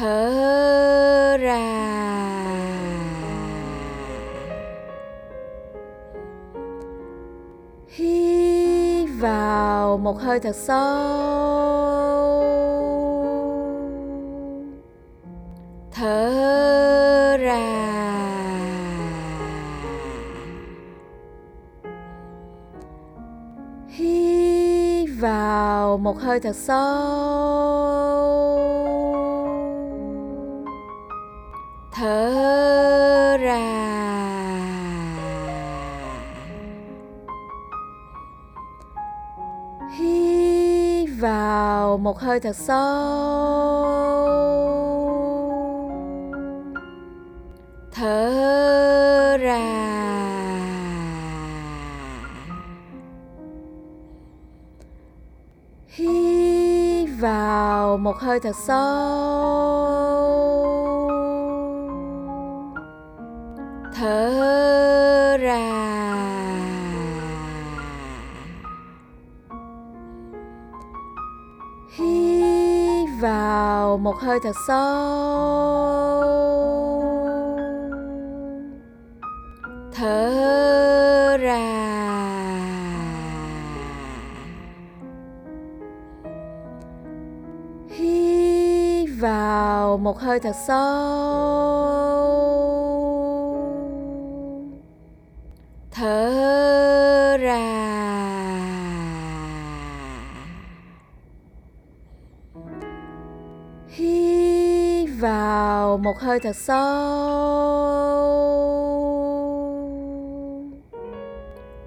thở ra. Hít vào một hơi thật sâu. Thở ra. Hít vào một hơi thật sâu. Thở ra. Hít vào một hơi thật sâu. Thở ra. Hít vào một hơi thật sâu. Một hơi thật sâu. Thở ra. Hít vào một hơi thật sâu. Thở ra. Một hơi thật sâu.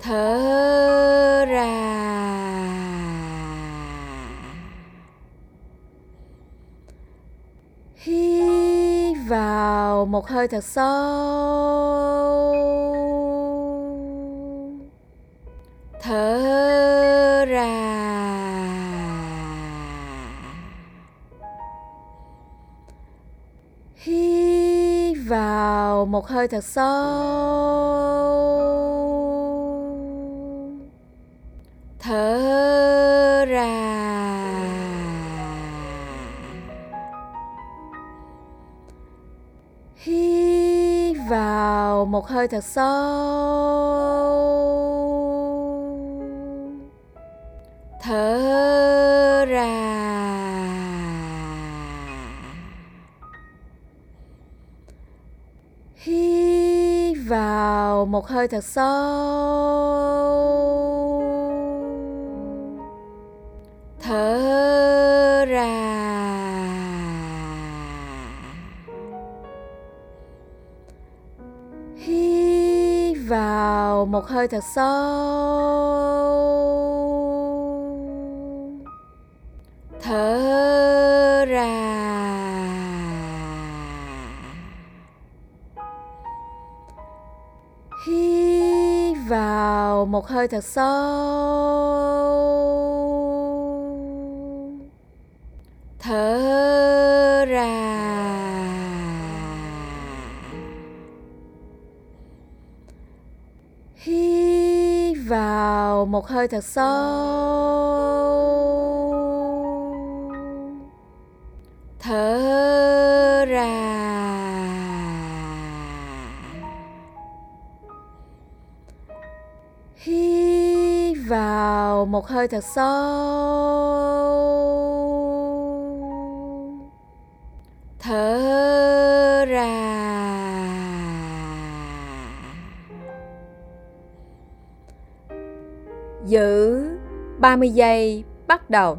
Thở ra. Hít vào một hơi thật sâu. Thở một hơi thật sâu. Thở ra. Hít vào một hơi thật sâu. Thở một hơi thật sâu. Thở ra. Hít vào một hơi thật sâu. Hơi thật sâu. Thở ra. Hít vào một hơi thật sâu. Thở một hơi thật sâu. Thở ra. Giữ 30 giây bắt đầu.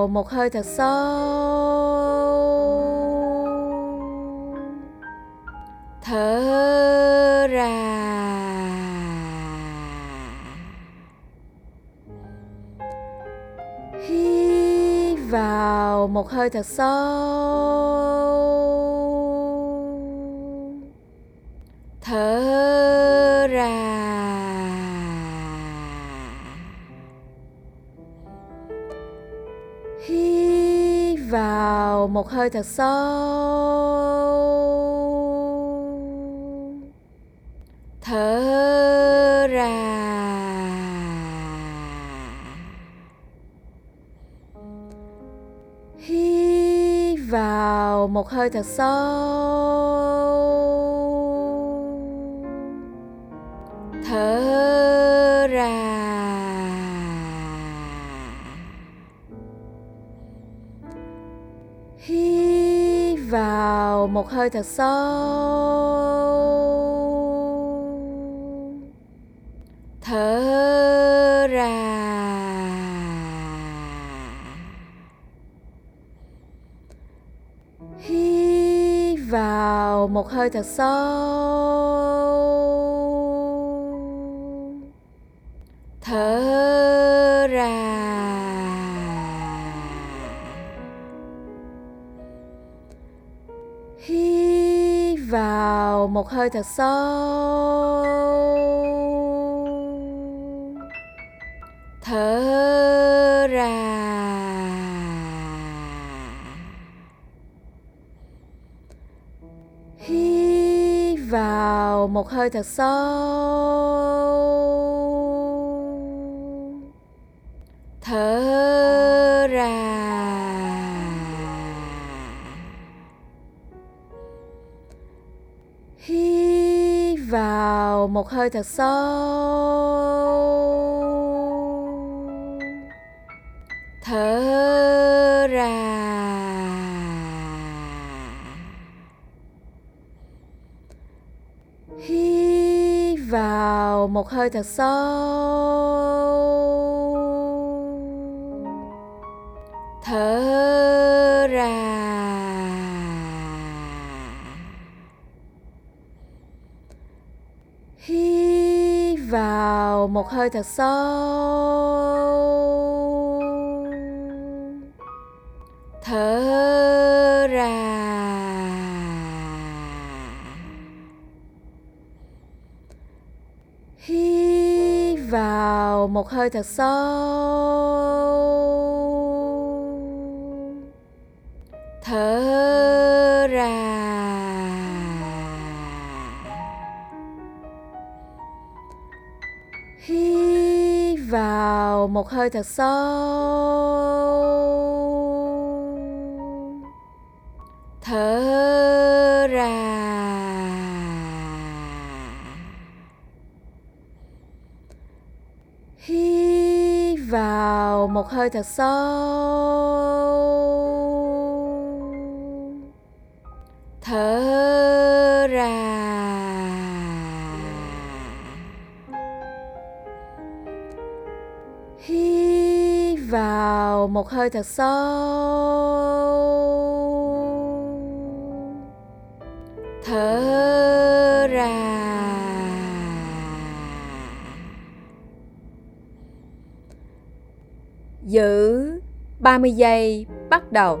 Vào một hơi thật sâu. Thở ra. Hít vào một hơi thật sâu. Thở một hơi thật sâu. Thở ra. Hít vào một hơi thật sâu. Thở ra. Một hơi thật sâu. Thở ra. Hít vào một hơi thật sâu. Một hơi thật sâu. Thở ra. Hít vào một hơi thật sâu. Thở ra. Vào một hơi thật sâu. Thở ra. Hít vào một hơi thật sâu. Một hơi thật sâu. Thở ra. Hít vào một hơi thật sâu. Hơi thật sâu. Thở ra. Hít vào một hơi thật sâu. Hơi thật sâu. Thở ra. Giữ 30 giây bắt đầu.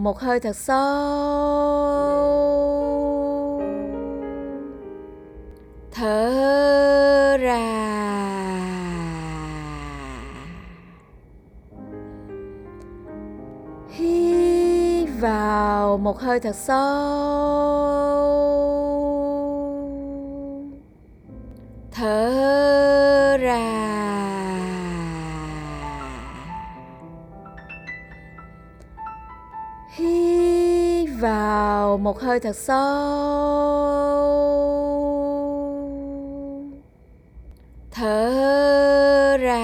một hơi thật sâu. Thở ra. Hít vào một hơi thật sâu. Thở một hơi thật sâu. Thở ra.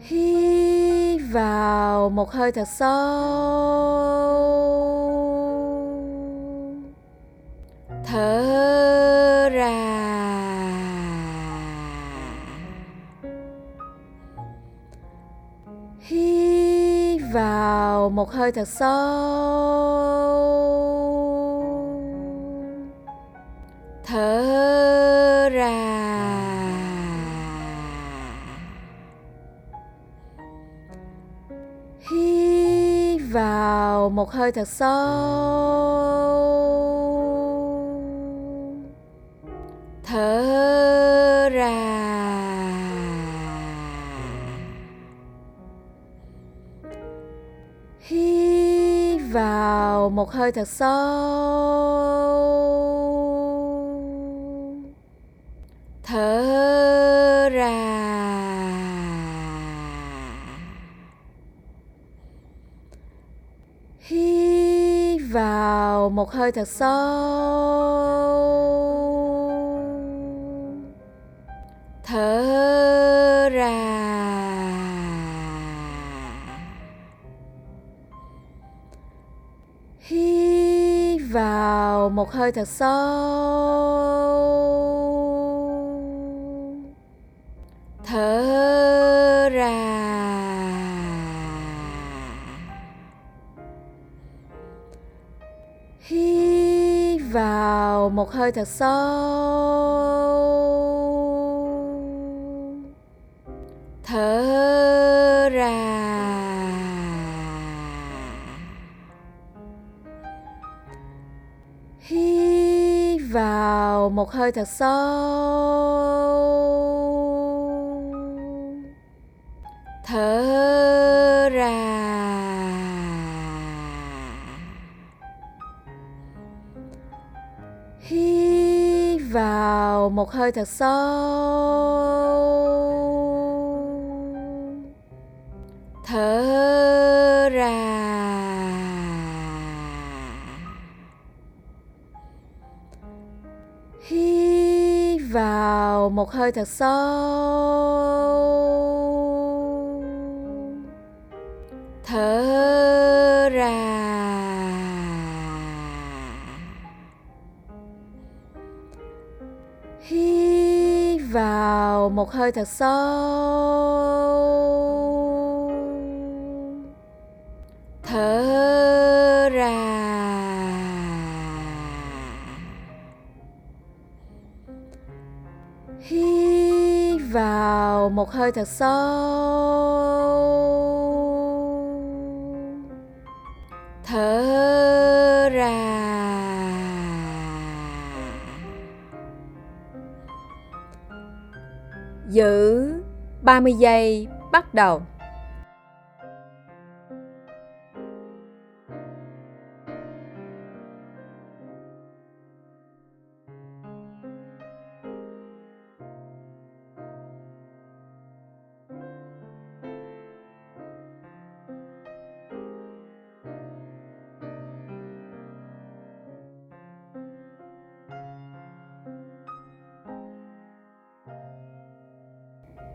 Hít vào một hơi thật sâu. Thở một hơi thật sâu. Thở ra. Hít vào một hơi thật sâu. Một hơi thật sâu. Thở ra. Hít vào một hơi thật sâu. Một hơi thật sâu. Thở ra. Hít vào một hơi thật sâu. Thở ra. Vào một hơi thật sâu. Thở ra. Hít vào một hơi thật sâu. Thở ra. Vào một hơi thật sâu. Thở ra. Hít vào một hơi thật sâu. Thở ra. Hít vào một hơi thật sâu. Thở ra. Giữ 30 giây bắt đầu.